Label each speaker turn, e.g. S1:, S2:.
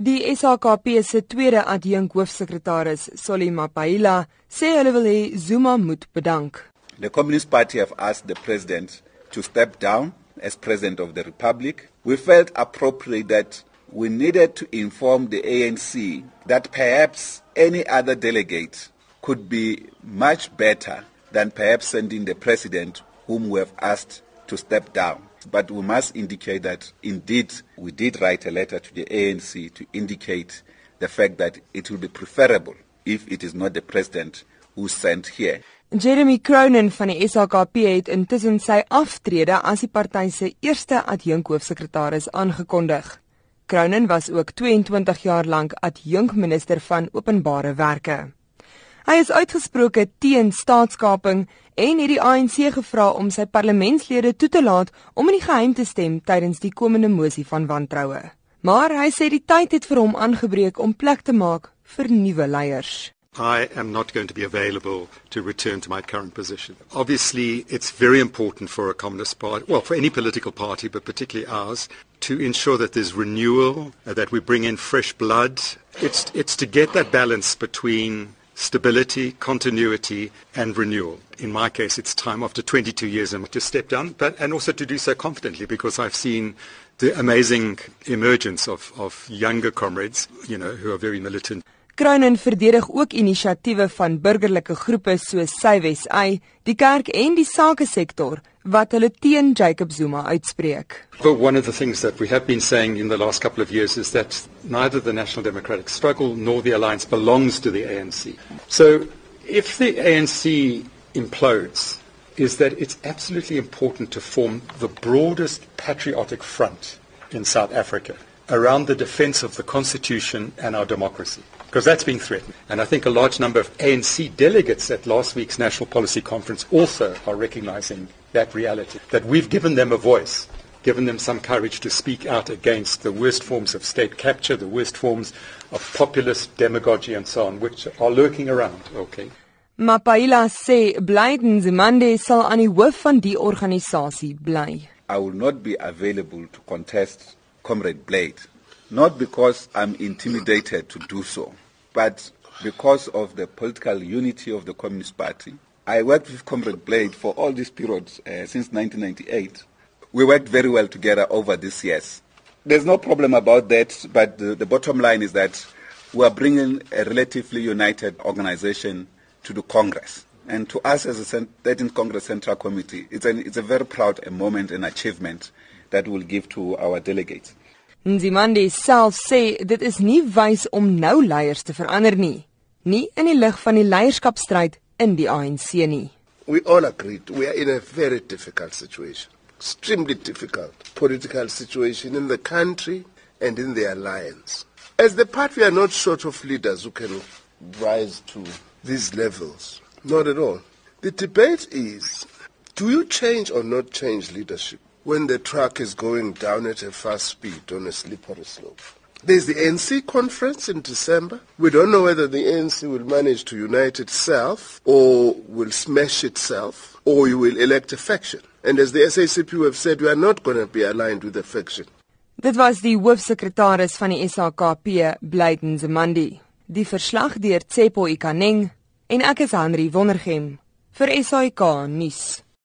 S1: Die SAKP se tweede adjunk hoofsekretaris, Solly Mapaila, sê hulle wil hê Zuma moet bedank.
S2: The Communist Party have asked the president to step down as president of the republic. We felt appropriate that we needed to inform the ANC that perhaps any other delegate could be much better than perhaps sending the president whom we have asked to step down. But we must indicate that indeed we did write a letter to the ANC to indicate the fact that it will be preferable if it is not the president who sent here.
S1: Jeremy Cronin van die SAKP het intussen sy aftrede as die party se eerste adjunkhoofsekretaris aangekondig. Cronin was ook 22 jaar lank adjunkminister van openbare werke. Hy is uitgesproke teen staatskaping en het die ANC gevra om sy parlementslede toe te laat om in die geheim te stem tydens die komende mosie van wantroue. Maar hy sê die tyd het vir hom aangebreek om plek te maak vir nuwe leiers.
S3: I am not going to be available to return to my current position. Obviously, it's very important for a Communist Party, well, for any political party, but particularly ours, to ensure that there's renewal, that we bring in fresh blood. It's, it's to get that balance between stability, continuity, and renewal. In my case, it's time after 22 years to step down, but and also to do so confidently because I've seen the amazing emergence of, of younger comrades, you know, who are very militant.
S1: Kruinen verdedig ook inisiatiewe van burgerlike groepe soos SyWesI, die kerk en die sakesektor wat hulle teen Jacob Zuma uitspreek.
S3: But one of the things that we have been saying in the last couple of years is that neither the National Democratic Struggle nor the alliance belongs to the ANC. So if the ANC implodes is that it's absolutely important to form the broadest patriotic front in South Africa around the defense of the constitution and our democracy because that's being threatened. And I think a large number of ANC delegates at last week's National Policy Conference also are recognizing that reality, that we've given them a voice, given them some courage to speak out against the worst forms of state capture, the worst forms of populist demagogy and so on, which are lurking around. Okay.
S1: Mapaila sê Blyden Zimande sal aan die hoof van die organisasie bly.
S2: I will not be available to contest Comrade Blade not because I'm intimidated to do so, but because of the political unity of the Communist Party. I worked with Comrade Blade for all these periods uh, since 1998. We worked very well together over these years. There's no problem about that, but the, the bottom line is that we are bringing a relatively united organization to the Congress. And to us as a 13th Congress Central Committee, it's, an, it's a very proud moment and achievement that we'll give to our delegates.
S1: Nzimande self sê dit is nie wys om nou leiers te verander nie, nie in die lig van die leierskapstryd in die ANC nie.
S4: We all agreed we are in a very difficult situation. Extremely difficult political situation in the country and in the alliance. As the party, we are not short of leaders who can rise to these levels. Not at all. The debate is do you change or not change leadership? When the truck is going down at a fast speed on a slippery slope. There's the ANC conference in December. We don't know whether the ANC will manage to unite itself or will smash itself or you will elect a faction. And as the SACP have said, we are not going to be aligned with a faction.
S1: Dit was die hoofsekretaris van die SAKP, Blyden Zamandi. Die verslag deur Tsepo Ikaneng en ek is Henry Wondergem vir SAK nuus.